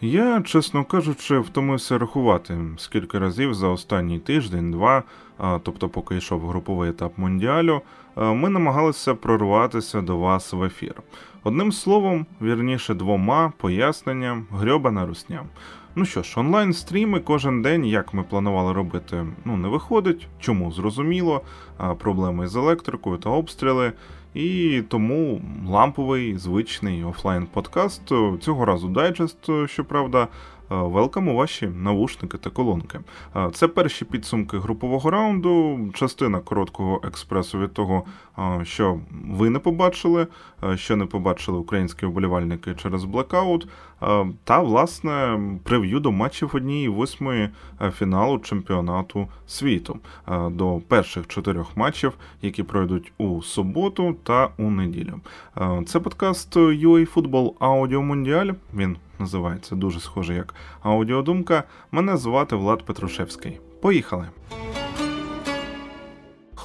Я, чесно кажучи, втомився рахувати скільки разів за останній тиждень-два, тобто, поки йшов груповий етап Мондіалю, ми намагалися прорватися до вас в ефір. Одним словом, вірніше двома пояснення, грьобана русня. Ну що ж, онлайн стріми кожен день, як ми планували робити, ну не виходить. Чому зрозуміло? Проблеми з електрикою та обстріли. І тому ламповий звичний офлайн подкаст цього разу дайджест, щоправда, Велкам у ваші навушники та колонки. Це перші підсумки групового раунду, частина короткого експресу від того, що ви не побачили, що не побачили українські вболівальники через блекаут. Та, власне, прев'ю до матчів однієї восьмої фіналу чемпіонату світу до перших чотирьох матчів, які пройдуть у суботу та у неділю. Це подкаст UA Football Audio Mondial. Він називається дуже схоже як аудіодумка. Мене звати Влад Петрушевський. Поїхали!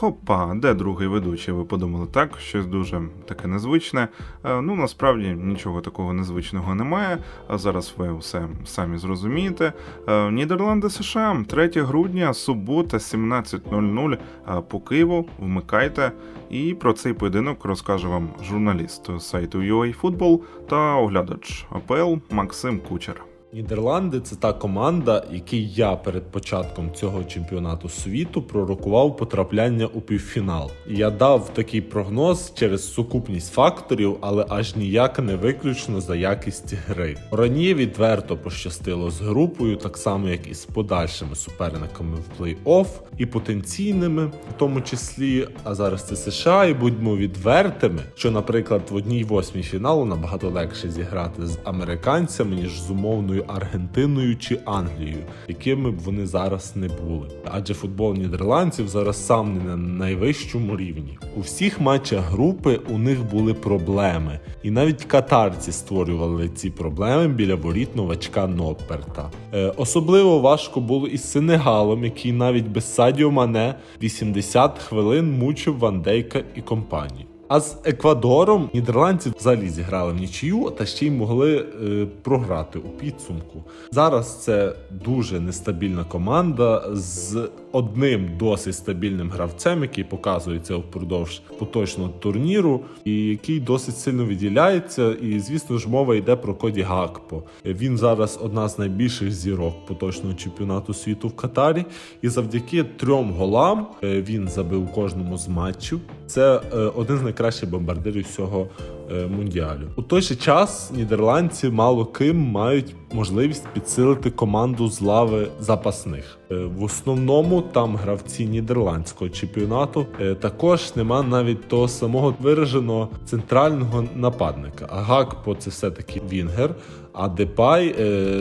Хопа, де другий ведучий? Ви подумали так, щось дуже таке незвичне. Е, ну насправді нічого такого незвичного немає. А зараз ви все самі зрозумієте. Е, Нідерланди США, 3 грудня, субота, 17.00 е, по Києву. Вмикайте. І про цей поєдинок розкаже вам журналіст сайту UA та оглядач АПЛ Максим Кучер. Нідерланди це та команда, якій я перед початком цього чемпіонату світу пророкував потрапляння у півфінал. Я дав такий прогноз через сукупність факторів, але аж ніяк не виключно за якість гри. Раніше відверто пощастило з групою, так само як і з подальшими суперниками в плей-офф, і потенційними, в тому числі. А зараз це США, і будьмо відвертими, що, наприклад, в одній восьмій фіналу набагато легше зіграти з американцями ніж з умовною. Аргентиною чи Англією, якими б вони зараз не були. Адже футбол нідерландців зараз сам не на найвищому рівні. У всіх матчах групи у них були проблеми, і навіть катарці створювали ці проблеми біля воріт новачка Нопперта. Е, особливо важко було із Сенегалом, який навіть без Садіо Мане 80 хвилин мучив Вандейка і компанію. А з Еквадором нідерландці взагалі зіграли в нічию, та ще й могли е, програти у підсумку. Зараз це дуже нестабільна команда з одним досить стабільним гравцем, який показується впродовж поточного турніру, і який досить сильно виділяється. І звісно ж, мова йде про Коді Гакпо. Він зараз одна з найбільших зірок поточного чемпіонату світу в Катарі, і завдяки трьом голам е, він забив кожному з матчів. Це е, один з найкращих бомбардирів всього Е, мундіалю. У той же час нідерландці мало ким мають можливість підсилити команду з лави запасних. Е, в основному там гравці нідерландського чемпіонату е, також нема навіть того самого вираженого центрального нападника. А Гакпо це все таки Вінгер. А Депай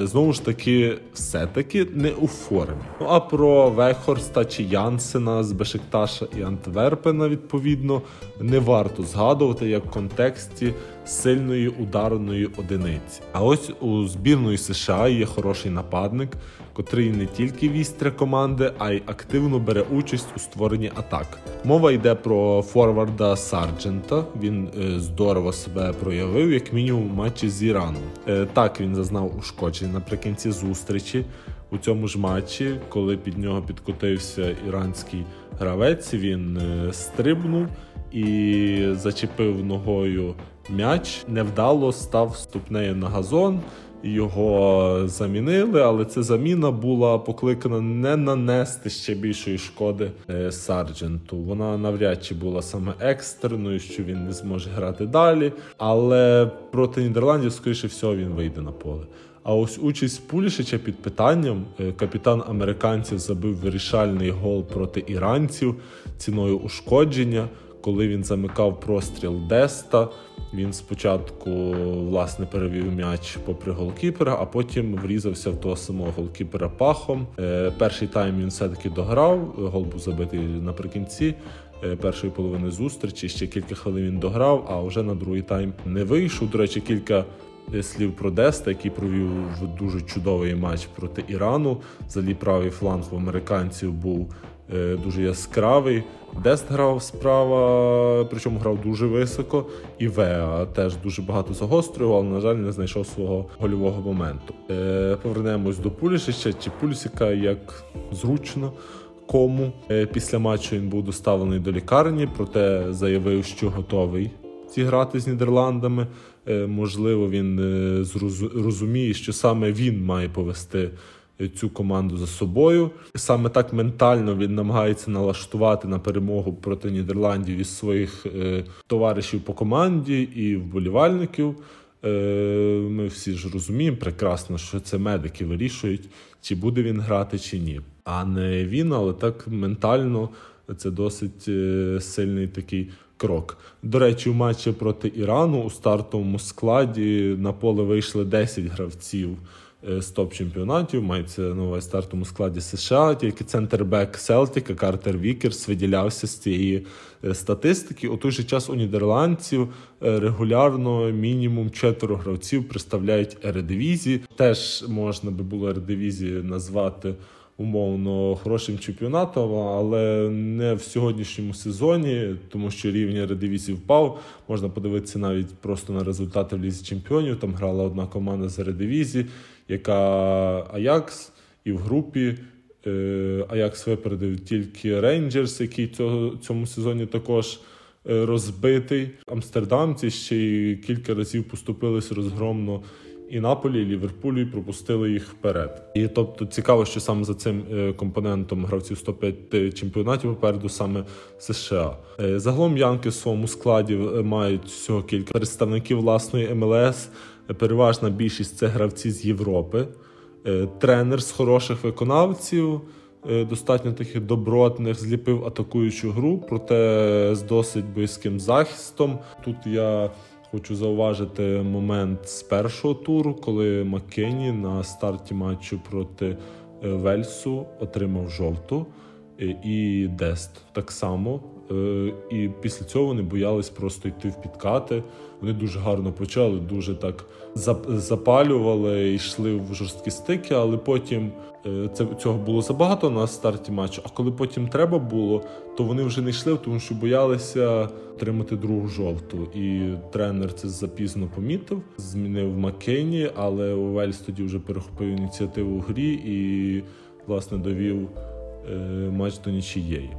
знову ж таки все-таки не у формі. Ну а про Вехорста чи Янсена з Бешикташа і Антверпена відповідно не варто згадувати як в контексті сильної ударної одиниці. А ось у збірної США є хороший нападник, котрий не тільки вістря команди, а й активно бере участь у створенні атак. Мова йде про форварда Сарджента. Він е, здорово себе проявив, як мінімум, у матчі з Іраном. Е, так він зазнав ушкоджень наприкінці зустрічі. У цьому ж матчі, коли під нього підкотився іранський гравець, він е, стрибнув і зачепив ногою м'яч, невдало став ступнею на газон. Його замінили, але ця заміна була покликана не нанести ще більшої шкоди е, Сардженту. Вона навряд чи була саме екстреною, що він не зможе грати далі. Але проти Нідерландів, скоріше всього, він вийде на поле. А ось участь Пулішича під питанням е, капітан американців забив вирішальний гол проти іранців ціною ушкодження коли він замикав простріл Деста, він спочатку власне перевів м'яч попри голкіпера, а потім врізався в того самого голкіпера пахом. Е, перший тайм він все-таки дограв, гол був забитий наприкінці. Е, першої половини зустрічі ще кілька хвилин він дограв, а вже на другий тайм не вийшов. До речі, кілька е, слів про Деста, який провів дуже чудовий матч проти Ірану. Взагалі правий фланг в американців був дуже яскравий. Дест грав справа, причому грав дуже високо, і Веа теж дуже багато загострював, але, на жаль, не знайшов свого гольового моменту. Е, Повернемось до Пулішича чи Пулісіка як зручно. Кому після матчу він був доставлений до лікарні, проте заявив, що готовий зіграти з Нідерландами. Е, можливо, він е, розуміє, що саме він має повести цю команду за собою. Саме так ментально він намагається налаштувати на перемогу проти Нідерландів із своїх е, товаришів по команді і вболівальників. Ми всі ж розуміємо прекрасно, що це медики вирішують, чи буде він грати, чи ні. А не він, але так ментально це досить сильний такий крок. До речі, у матчі проти Ірану у стартовому складі на поле вийшли 10 гравців е, з топ-чемпіонатів. Мається на увазі стартовому складі США. Тільки центрбек Селтіка Картер Вікерс виділявся з цієї е, статистики. У той же час у нідерландців е, регулярно мінімум четверо гравців представляють Ередивізі. Теж можна би було Ередивізі назвати умовно хорошим чемпіонатом, але не в сьогоднішньому сезоні, тому що рівень редивізії впав. Можна подивитися навіть просто на результати в лізі чемпіонів. Там грала одна команда з редивізії, яка Аякс, і в групі. Е, Аякс випередив тільки Рейнджерс, який цього цьому сезоні також е, розбитий. Амстердамці ще й кілька разів поступились розгромно і Наполі, і Ліверпулі пропустили їх вперед. І тобто цікаво, що саме за цим е, компонентом гравців 105 чемпіонатів попереду саме США. Е, загалом Янки в своєму складі е, мають всього кілька представників власної МЛС. Переважна більшість це гравці з Європи, тренер з хороших виконавців. Достатньо таких добротних зліпив атакуючу гру, проте з досить близьким захистом. Тут я Хочу зауважити момент з першого туру, коли Маккені на старті матчу проти е, Вельсу отримав жовту е, і Дест так само. Е, і після цього вони боялись просто йти в підкати. Вони дуже гарно почали, дуже так запалювали, йшли в жорсткі стики, але потім Е, це цього було забагато на старті матчу. А коли потім треба було, то вони вже не йшли, тому що боялися отримати другу жовту. І тренер це запізно помітив, змінив Маккені, але Увельс тоді вже перехопив ініціативу в грі і власне довів е, матч до нічієї.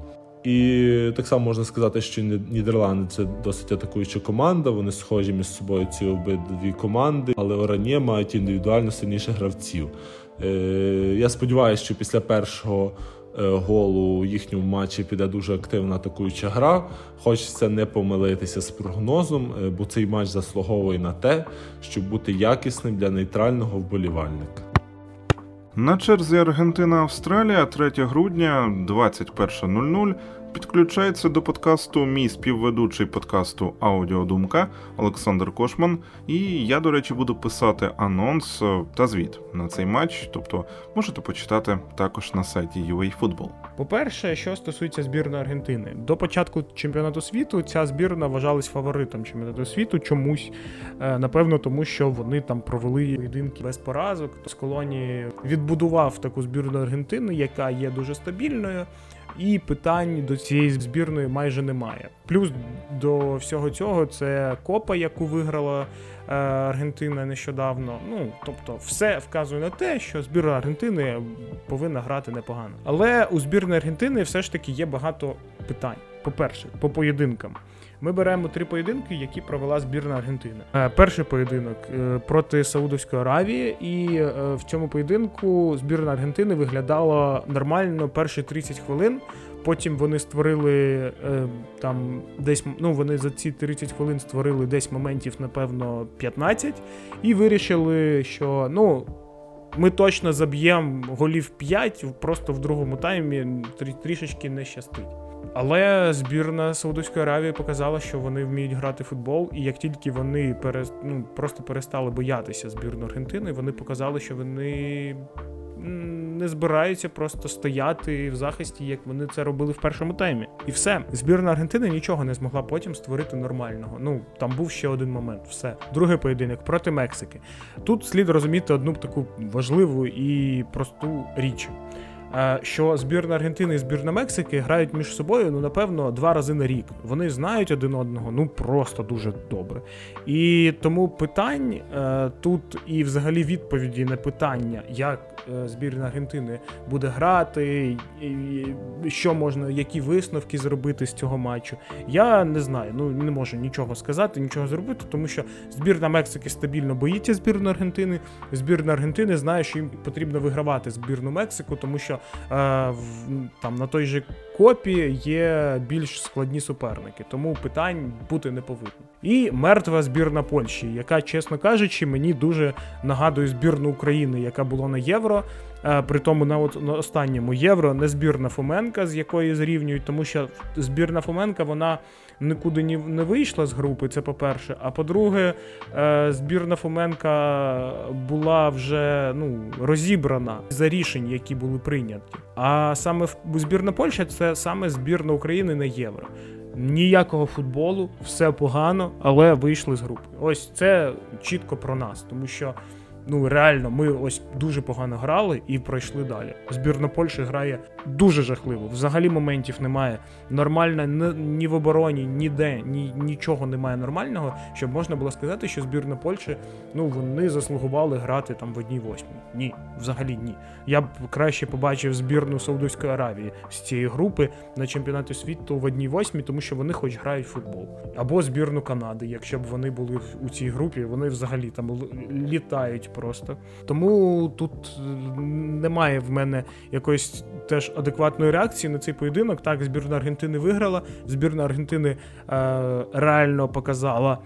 І так само можна сказати, що Нідерланди це досить атакуюча команда. Вони схожі між собою ці обидві команди, але Орані мають індивідуально сильніших гравців. Е, я сподіваюся, що після першого е, голу в їхньому матчі піде дуже активна атакуюча гра. Хочеться не помилитися з прогнозом, е, бо цей матч заслуговує на те, щоб бути якісним для нейтрального вболівальника. На черзі Аргентина Австралія 3 грудня 21.00 Підключається до подкасту мій співведучий подкасту Аудіодумка Олександр Кошман. І я, до речі, буду писати анонс та звіт на цей матч. Тобто можете почитати також на сайті UAFootball. По-перше, що стосується збірної Аргентини, до початку чемпіонату світу ця збірна вважалась фаворитом чемпіонату світу. Чомусь е, напевно, тому що вони там провели поєдинки без поразок. З колонії відбудував таку збірну Аргентини, яка є дуже стабільною і питань до цієї збірної майже немає. Плюс до всього цього це копа, яку виграла е, Аргентина нещодавно. Ну тобто, все вказує на те, що збірна Аргентини повинна грати непогано. Але у збірної Аргентини все ж таки є багато питань. По перше, по поєдинкам. Ми беремо три поєдинки, які провела збірна Аргентини. Е, перший поєдинок е, проти Саудовської Аравії, і е, в цьому поєдинку збірна Аргентини виглядала нормально перші 30 хвилин. Потім вони створили там десь ну вони за ці 30 хвилин створили десь моментів, напевно, 15, і вирішили, що ну. Ми точно заб'ємо голів 5, просто в другому таймі трішечки не щастить. Але збірна Саудовської Аравії показала, що вони вміють грати в футбол, і як тільки вони пере, ну, просто перестали боятися збірну Аргентини, вони показали, що вони не збираються просто стояти в захисті, як вони це робили в першому таймі. І все, збірна Аргентини нічого не змогла потім створити нормального. Ну там був ще один момент. Все, другий поєдинок проти Мексики. Тут слід розуміти одну таку важливу і просту річ. Е, що збірна Аргентини і збірна Мексики грають між собою, ну, напевно, два рази на рік. Вони знають один одного, ну просто дуже добре. І тому питань е, тут і взагалі відповіді на питання, як е, збірна Аргентини буде грати, що можна, які висновки зробити з цього матчу. Я не знаю, ну не можу нічого сказати, нічого зробити, тому що збірна Мексики стабільно боїться збірну Аргентини. Збірна Аргентини знає, що їм потрібно вигравати збірну Мексику, тому що Е, там на той же копі є більш складні суперники, тому питань бути не повинно. І мертва збірна Польщі, яка, чесно кажучи, мені дуже нагадує збірну України, яка була на євро. Е, при тому на от на останньому євро не збірна Фоменка, з якої зрівнюють, тому що збірна Фоменка вона нікуди не вийшла з групи. Це по-перше. А по-друге, е, збірна Фоменка була вже ну розібрана за рішень, які були прийняті. А саме збірна Польща це саме збірна України на євро. Ніякого футболу, все погано, але вийшли з групи. Ось це чітко про нас, тому що ну реально, ми ось дуже погано грали і пройшли далі. Збірна Польщі грає дуже жахливо. Взагалі моментів немає. Нормально ні в обороні, ніде ні, нічого немає нормального, щоб можна було сказати, що збірна Польщі ну вони заслугували грати там в одній восьмій. Ні, взагалі ні. Я б краще побачив збірну Саудовської Аравії з цієї групи на чемпіонаті світу в одній восьмій, тому що вони хоч грають футбол. Або збірну Канади, якщо б вони були у цій групі, вони взагалі там літають просто. Тому тут е, немає в мене якоїсь теж адекватної реакції на цей поєдинок. Так, збірна Аргентини виграла. Збірна Аргентини е, реально показала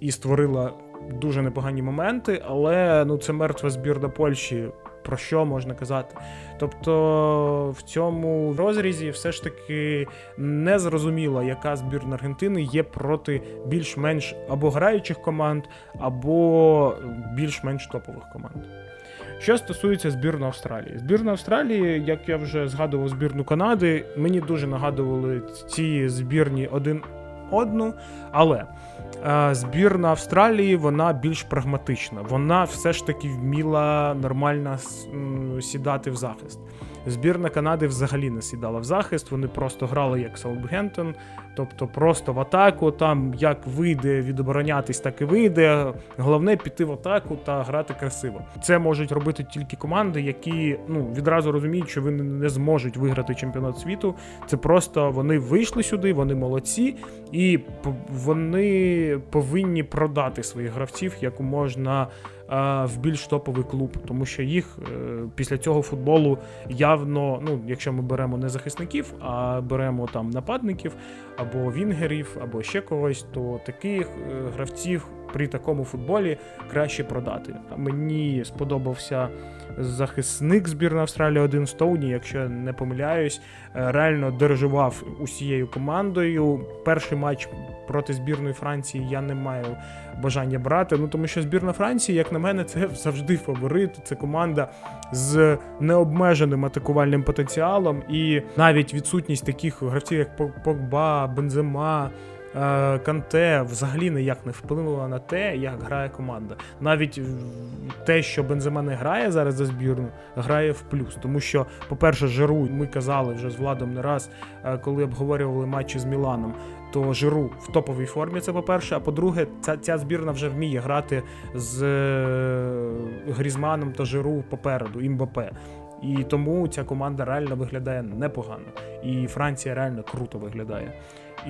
і створила дуже непогані моменти, але ну це мертва збірна Польщі. Про що можна казати? Тобто в цьому розрізі все ж таки не зрозуміло, яка збірна Аргентини є проти більш-менш або граючих команд, або більш-менш топових команд. Що стосується збірної Австралії, збірна Австралії, як я вже згадував збірну Канади, мені дуже нагадували ці збірні один одну, але збірна Австралії вона більш прагматична. Вона все ж таки вміла нормально сідати в захист. Збірна Канади взагалі не сідала в захист, вони просто грали як Саутгемптон, тобто просто в атаку. Там як вийде відоборонятись, так і вийде. Головне піти в атаку та грати красиво. Це можуть робити тільки команди, які ну відразу розуміють, що вони не зможуть виграти чемпіонат світу. Це просто вони вийшли сюди, вони молодці, і вони повинні продати своїх гравців як можна в більш топовий клуб, тому що їх е, після цього футболу явно, ну якщо ми беремо не захисників, а беремо там нападників або вінгерів, або ще когось, то таких е, гравців при такому футболі краще продати. Мені сподобався захисник збірної Австралії один Стоуні, якщо не помиляюсь, е, реально дирижував усією командою. Перший матч проти збірної Франції я не маю бажання брати. Ну тому що збірна Франції, як на мене, це завжди фаворит. Це команда з необмеженим атакувальним потенціалом, і навіть відсутність таких гравців, як Погба, Бензема. Е, Канте взагалі ніяк не вплинула на те, як грає команда. Навіть те, що Бензема не грає зараз за збірну, грає в плюс. Тому що, по-перше, Жиру, ми казали вже з Владом не раз, е, коли обговорювали матчі з Міланом. То Жиру в топовій формі, це по-перше. А по-друге, ця ця збірна вже вміє грати з е, Грізманом та Жиру попереду, імбапе. І тому ця команда реально виглядає непогано. І Франція реально круто виглядає.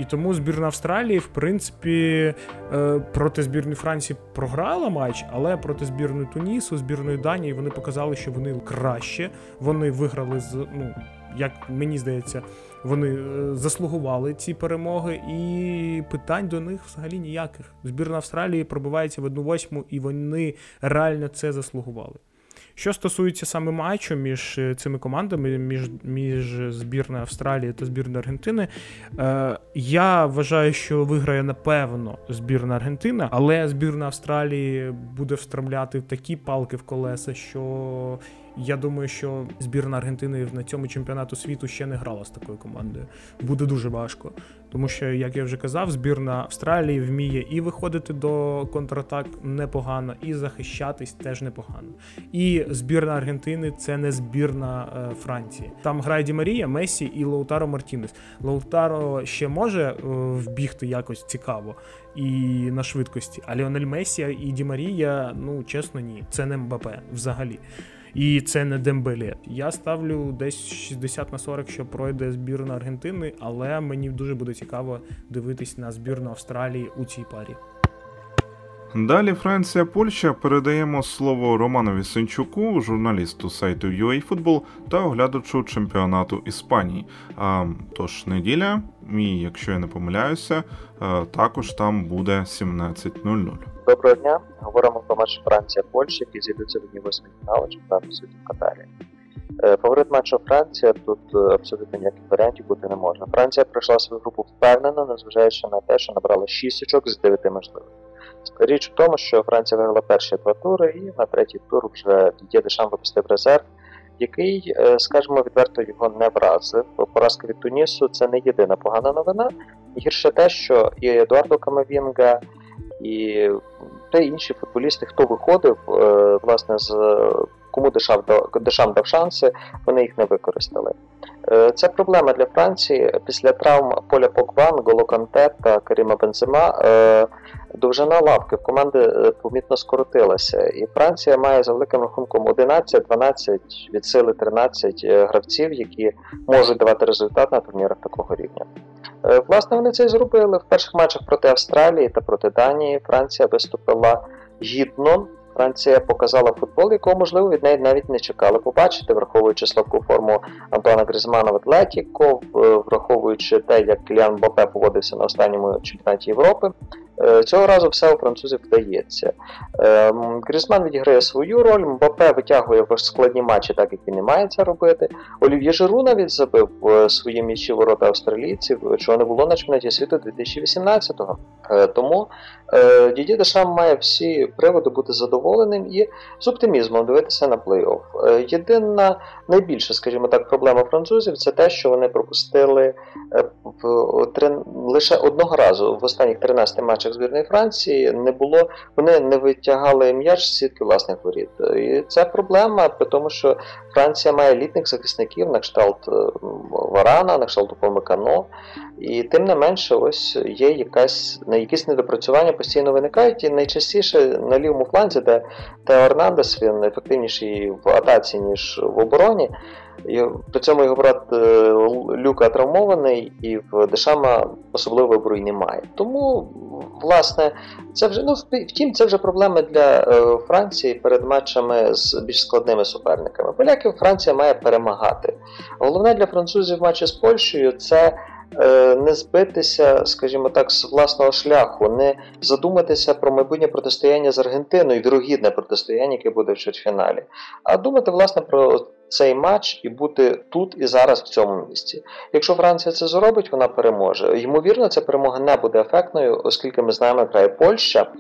І тому збірна Австралії, в принципі, е, проти збірної Франції програла матч, але проти збірної Тунісу, збірної Данії вони показали, що вони краще. Вони виграли з ну. Як мені здається, вони е, заслугували ці перемоги, і питань до них взагалі ніяких. Збірна Австралії пробивається в одну восьму, і вони реально це заслугували. Що стосується саме матчу між е, цими командами, між між збірною Австралії та збірною Аргентини, е, я вважаю, що виграє напевно збірна Аргентина, але збірна Австралії буде встромляти такі палки в колеса, що Я думаю, що збірна Аргентини на цьому чемпіонату світу ще не грала з такою командою. Буде дуже важко. Тому що, як я вже казав, збірна Австралії вміє і виходити до контратак непогано, і захищатись теж непогано. І збірна Аргентини це не збірна е, Франції. Там грає Ді Марія, Месі і Лаутаро Мартінес. Лаутаро ще може е, вбігти якось цікаво і на швидкості. А Ліонель Месі і Ді Марія, ну чесно, ні, це не МБП взагалі. І це не Дембелі. Я ставлю десь 60 на 40, що пройде збірна Аргентини, але мені дуже буде цікаво дивитись на збірну Австралії у цій парі. Далі Франція, Польща передаємо слово Романові Сенчуку, журналісту сайту UAFootball та оглядачу чемпіонату Іспанії. А, Тож неділя, і якщо я не помиляюся, також там буде 17.00. Доброго дня. Говоримо про матч Франція-Польща, які зійдуться в одній восьмій фіналу чемпіонату світу в Катарі. Е, фаворит матчу Франція тут е, абсолютно ніяких варіантів бути не можна. Франція пройшла свою групу впевнено, незважаючи на те, що набрала 6 очок з 9 можливих. Річ у тому, що Франція виграла перші два тури, і на третій тур вже Дідє Дешам випустив резерв, який, е, скажімо, відверто його не вразив. Поразка від Тунісу це не єдина погана новина. Гірше те, що і Едуардо Камавінга, і та інші футболісти, хто виходив, е, власне, з кому Дешам дав, Дешам дав шанси, вони їх не використали. Е, це проблема для Франції після травм Поля Покван, Голоканте та Каріма Бензема. Е, довжина лавки в команди помітно скоротилася, і Франція має за великим рахунком 11-12 від сили 13 гравців, які можуть давати результат на турнірах такого рівня. Е, власне, вони це і зробили в перших матчах проти Австралії та проти Данії. Франція виступила гідно. Франція показала футбол, якого, можливо, від неї навіть не чекали побачити, враховуючи слабку форму Антона Гризмана в Атлетіко, враховуючи те, як Кіліан Бопе поводився на останньому чемпіонаті Європи. Е, цього разу все у французів вдається. Е, Грізман відіграє свою роль, Мбапе витягує в складні матчі, так як він не має це робити. Олів'є Жиру навіть забив е, свої м'ячі ворота австралійців, чого не було на чемпіонаті світу 2018-го. Тому Діді Дешам має всі приводи бути задоволеним і з оптимізмом дивитися на плей-офф. Єдина найбільша, скажімо так, проблема французів це те, що вони пропустили лише одного разу в останніх 13 матчах матчах збірної Франції не було, вони не витягали м'яч з сітки власних воріт. І це проблема, при тому, що Франція має літних захисників на кшталт Варана, на кшталт Упомикано. І тим не менше, ось є якась якісь недопрацювання постійно виникають. І найчастіше на лівому фланзі, де Тео Ернандес, він ефективніший в атаці, ніж в обороні. При цьому його брат е, Люка травмований, і в Дешама особливо вибору немає. Тому, власне, це вже ну втім, це вже проблема для е, Франції перед матчами з більш складними суперниками. Поляків Франція має перемагати. Головне для французів матчі з Польщею це. Е, не збитися, скажімо так, з власного шляху, не задуматися про майбутнє протистояння з Аргентиною, вірогідне протистояння, яке буде в чвертьфіналі, а думати, власне, про цей матч і бути тут і зараз в цьому місці. Якщо Франція це зробить, вона переможе. Ймовірно, ця перемога не буде ефектною, оскільки ми знаємо, грає Польща.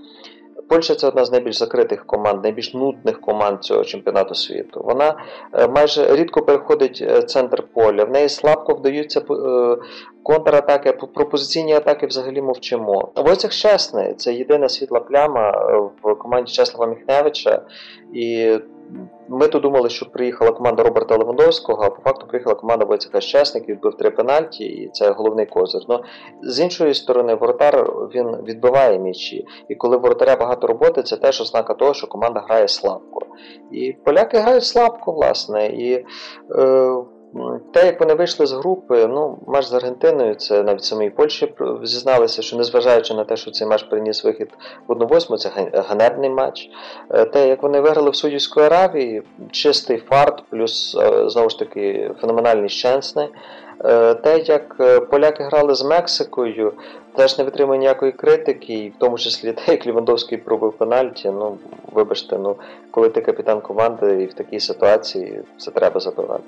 Польща це одна з найбільш закритих команд, найбільш нудних команд цього чемпіонату світу. Вона е, майже рідко переходить е, центр поля. В неї слабко вдаються е, контратаки, пропозиційні атаки взагалі мовчимо. Войцех Щесний це єдина світла пляма в команді Чеслава Міхневича. І ми то думали, що приїхала команда Роберта Левандовського, а по факту приїхала команда Войцеха Щесник, відбив три пенальті, і це головний козир. Но з іншої сторони, воротар він відбиває м'ячі. І коли воротаря багато роботи, це теж ознака того, що команда грає слабко. І поляки грають слабко, власне. І е, те, як вони вийшли з групи, ну, матч з Аргентиною, це навіть самій Польщі зізналися, що незважаючи на те, що цей матч приніс вихід в 1-8, це ганебний матч. Е, те, як вони виграли в Судівської Аравії, чистий фарт, плюс, е, знову ж таки, феноменальні щенсни. Те, як поляки грали з Мексикою, теж не витримує ніякої критики, і в тому числі те, як Лівандовський пробив пенальті. Ну, вибачте, ну коли ти капітан команди і в такій ситуації це треба забивати.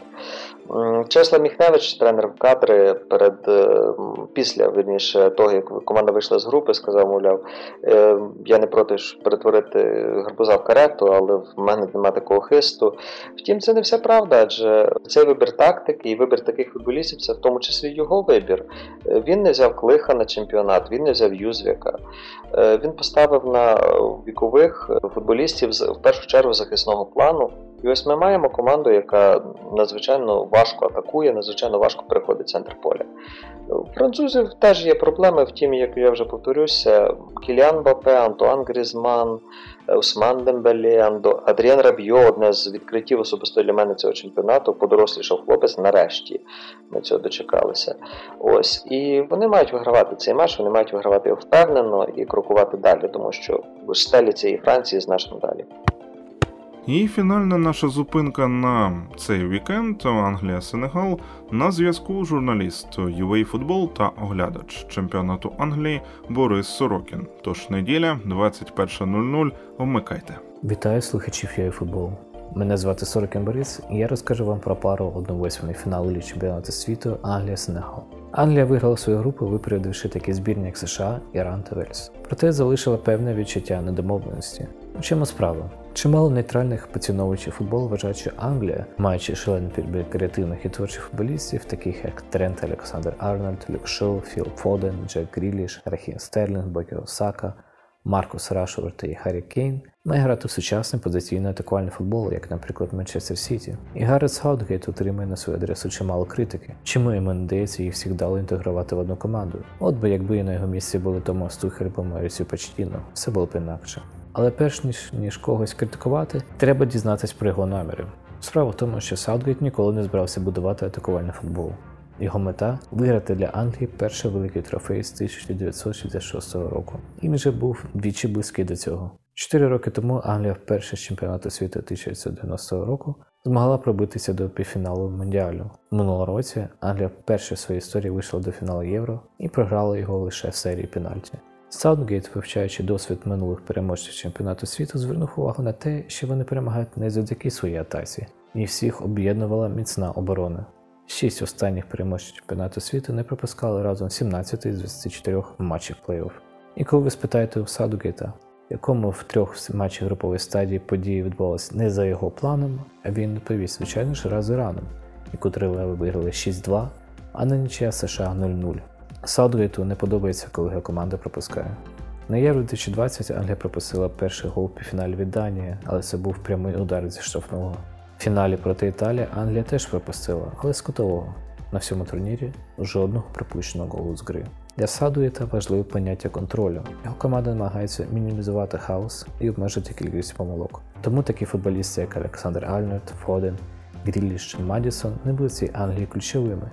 Чесла Міхневич, тренер в кадри, перед після верніше того, як команда вийшла з групи, сказав, мовляв, я не проти перетворити гарбуза в карету, але в мене немає такого хисту. Втім, це не вся правда, адже цей вибір тактики і вибір таких футболістів це в тому числі його вибір. Він не взяв клиха на чемпіонат, він не взяв Юзвіка. Він поставив на вікових футболістів в першу чергу захисного плану. І ось ми маємо команду, яка надзвичайно важко атакує, надзвичайно важко переходить центр поля. У французів теж є проблеми, втім, як я вже повторюся, Кіліан Мбаппе, Антуан Грізман, Усман Дембелі, Адріан Рабьо одне з відкриттів особисто для мене цього чемпіонату, подорослішав хлопець, нарешті ми цього дочекалися. Ось. І вони мають вигравати цей матч, вони мають вигравати його впевнено і крокувати далі, тому що стелі цієї Франції значно далі. І фінальна наша зупинка на цей вікенд Англія-Сенегал на зв'язку журналіст UA Футбол та оглядач чемпіонату Англії Борис Сорокін. Тож неділя 21.00. Вмикайте. Вітаю слухачів UA Футбол. Мене звати Сорокін Борис, і я розкажу вам про пару 1-8 фіналу чемпіонату світу Англія-Сенегал. Англія виграла свою групу, випередивши такі збірні, як США, Іран та Вельс. Проте залишила певне відчуття недомовленості. У чому справа? Чимало нейтральних поціновувачів футболу вважають, що Англія, маючи шалений підбір креативних і творчих футболістів, таких як Трент Олександр Арнольд, Люк Шоу, Філ Фоден, Джек Гріліш, Рахім Стерлінг, Букайо Сака, Маркус Рашфорд і Харрі Кейн, має грати в сучасний позиційний атакувальний футбол, як, наприклад, Манчестер Сіті. І Гаррет Саутгейт отримує на свою адресу чимало критики. Чому йому не дається їх всіх вдало інтегрувати в одну команду? От би якби на його місці були Томас Тухель або Маурісіо Почеттіно, все було б інакше. Але перш ніж ніж когось критикувати, треба дізнатись про його наміри. Справа в тому, що Саутгейт ніколи не збирався будувати атакувальний футбол. Його мета виграти для Англії перший великий трофей з 1966 року. І вже був двічі близький до цього. Чотири роки тому Англія вперше з чемпіонату світу 1990 року змогла пробитися до півфіналу Мондіалю. Минулого році Англія вперше в своїй історії вийшла до фіналу Євро і програла його лише в серії пенальті. Саутгейт, вивчаючи досвід минулих переможців чемпіонату світу, звернув увагу на те, що вони перемагають не завдяки своїй атаці, і всіх об'єднувала міцна оборона. Шість останніх переможців чемпіонату світу не пропускали разом 17 з 24 матчів плей-офф. І коли ви спитаєте у Саутгейта, який в трьох матчах групової стадії події відбувалися не за його планом, а він відповість, звичайно ж, гра з Іраном, яку три леви виграли 6-2, а не нічия з США 0-0. Саутгейту не подобається, коли його команда пропускає. На Євро 2020 Англія пропустила перший гол у півфіналі від Данії, але це був прямий удар зі штрафного. В фіналі проти Італії Англія теж пропустила, але з кутового. На всьому турнірі жодного пропущеного голу з гри. Для Саутгейта важливе поняття контролю. Його команда намагається мінімізувати хаос і обмежити кількість помилок. Тому такі футболісти, як Олександр-Арнольд, Фоден, Гріліш чи Мадісон, не були цій Англії ключовими.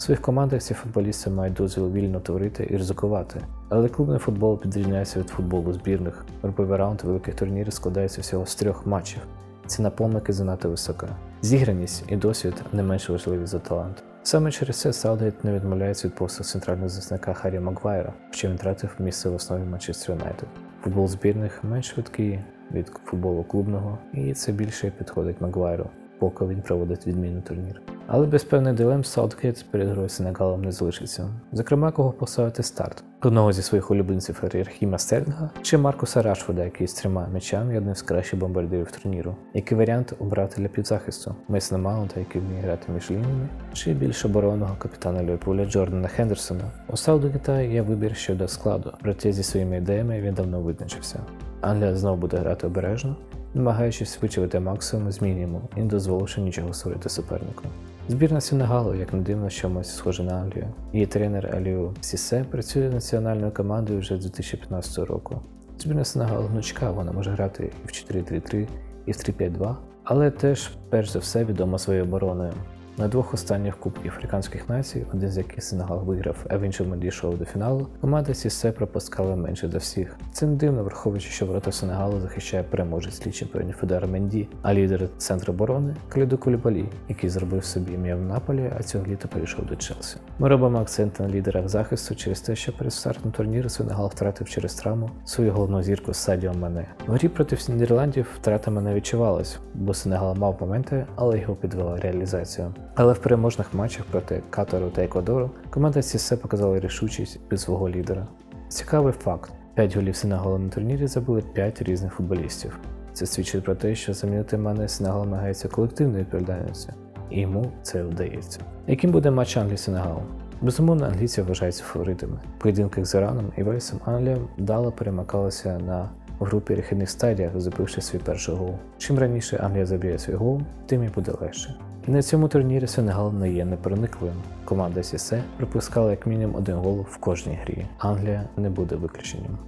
В своїх командах ці футболісти мають дозвіл вільно творити і ризикувати. Але клубний футбол відрізняється від футболу збірних. Груповий раунд великих турнірів складається всього з трьох матчів. Ціна помилки занадто висока. Зіграність і досвід не менш важливі за талант. Саме через це Саутгейт не відмовляється від посту центрального захисника Харі Магвайра, хоч він втратив місце в основі Манчестер Юнайтед. Футбол збірних менш швидкий від футболу клубного, і це більше підходить Магвайру, поки він проводить відмінний турнір. Але без певних дилем Саутгейт перед грою з Сенегалом не залишиться. Зокрема, кого поставити в старт. Одного зі своїх улюбленців Рахіма Стерлінга чи Маркуса Рашфорда, який з трьома м'ячами є одним з кращих бомбардирів турніру. Який варіант обрати для підзахисту? Мейсона Маунта, який вміє грати між лініями, чи більш оборонного капітана Ліверпуля Джордана Хендерсона. У Саутгейта є вибір щодо складу, проте зі своїми ідеями він давно визначився. Англія знову буде грати обережно, намагаючись вичавити максимум з мінімуму і не дозволивши нічого створити супернику. Збірна Сенегалу, як не дивно, чомусь схоже на Англію. Її тренер Аліу Сісе працює національною командою вже з 2015 року. Збірна Сенегалу гнучка, вона може грати і в 4-3-3, і в 3-5-2, але теж, перш за все, відома своєю обороною. На двох останніх Кубків Африканських націй, один з яких Сенегал виграв, а в іншому дійшов до фіналу, команда Сісе пропускала менше за всіх. Не дивно, враховуючи, що ворота Сенегалу захищає переможець лічі чемпіонів Федера Менді, а лідер центру оборони Каліду Кулібалі, який зробив собі ім'я в Наполі, а цього літа перейшов до Челсі. Ми робимо акцент на лідерах захисту через те, що перед стартом турніру Сенегал втратив через травму свою головну зірку Садіо Мене. В грі проти Нідерландів втрата мене відчувалась, бо Сенегал мав моменти, але його підвела реалізація. Але в переможних матчах проти Катару та Еквадору команда Сісе показала рішучість без свого лідера. Цікавий факт: 5 голів Сенегалу на турнірі забили 5 різних футболістів. Це свідчить про те, що замінити мене Сенегал намагається колективною відповідальністю, і йому це вдається. Яким буде матч Англії Сенегалу? Безумовно, англійці вважаються фаворитами. В поєдинках з Іраном і Вельсом Англія вдало перемикалася на гру перехідних стадіях, забивши свій перший гол. Чим раніше Англія заб'є свій гол, тим і буде легше. І на цьому турнірі Сенегал не є непроникливим. Команда Сісе припускала як мінімум один гол в кожній грі. Англія не буде виключенням.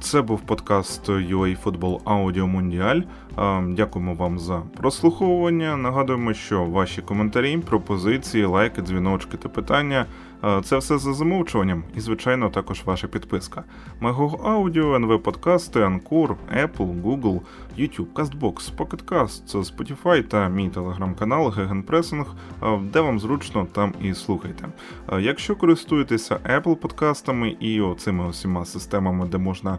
Це був подкаст UA Football Audio Mundial. Дякуємо вам за прослуховування. Нагадуємо, що ваші коментарі, пропозиції, лайки, дзвіночки та питання це все за замовчуванням, і, звичайно, також ваша підписка. Мего Аудіо, НВ Подкасти, Анкур, Apple, Google, YouTube, CastBox, Pocket Cast, Spotify та мій телеграм-канал Гегенпресинг, де вам зручно, там і слухайте. Якщо користуєтеся Apple подкастами і цими усіма системами, де можна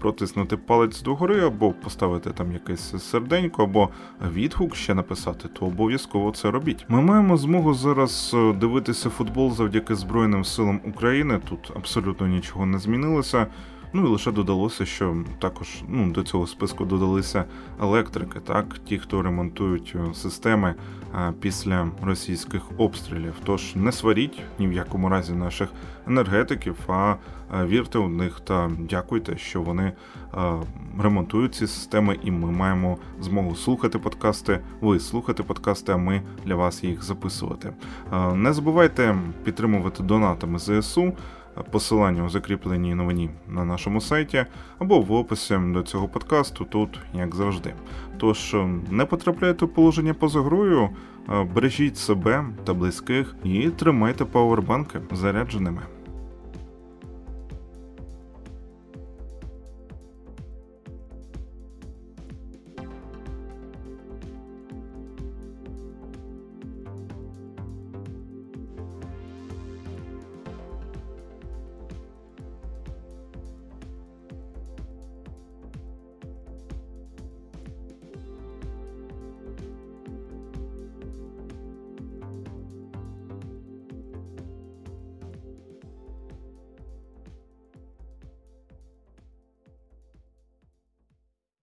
протиснути палець догори або поставити там якесь серденько, або відгук ще написати, то обов'язково це робіть. Ми маємо змогу зараз е, дивитися футбол завдяки Збройним силам України. Тут абсолютно нічого не змінилося. Ну і лише додалося, що також ну, до цього списку додалися електрики, так, ті, хто ремонтують е, системи е, після російських обстрілів. Тож не сваріть ні в якому разі наших енергетиків, а е, вірте у них та дякуйте, що вони ремонтують ці системи, і ми маємо змогу слухати подкасти. Ви слухати подкасти, а ми для вас їх записувати. Не забувайте підтримувати донатами ЗСУ посилання у закріпленій новині на нашому сайті або в описі до цього подкасту, тут як завжди. Тож е, не потрапляйте в положення поза грою, бережіть себе та близьких і тримайте пауербанки зарядженими.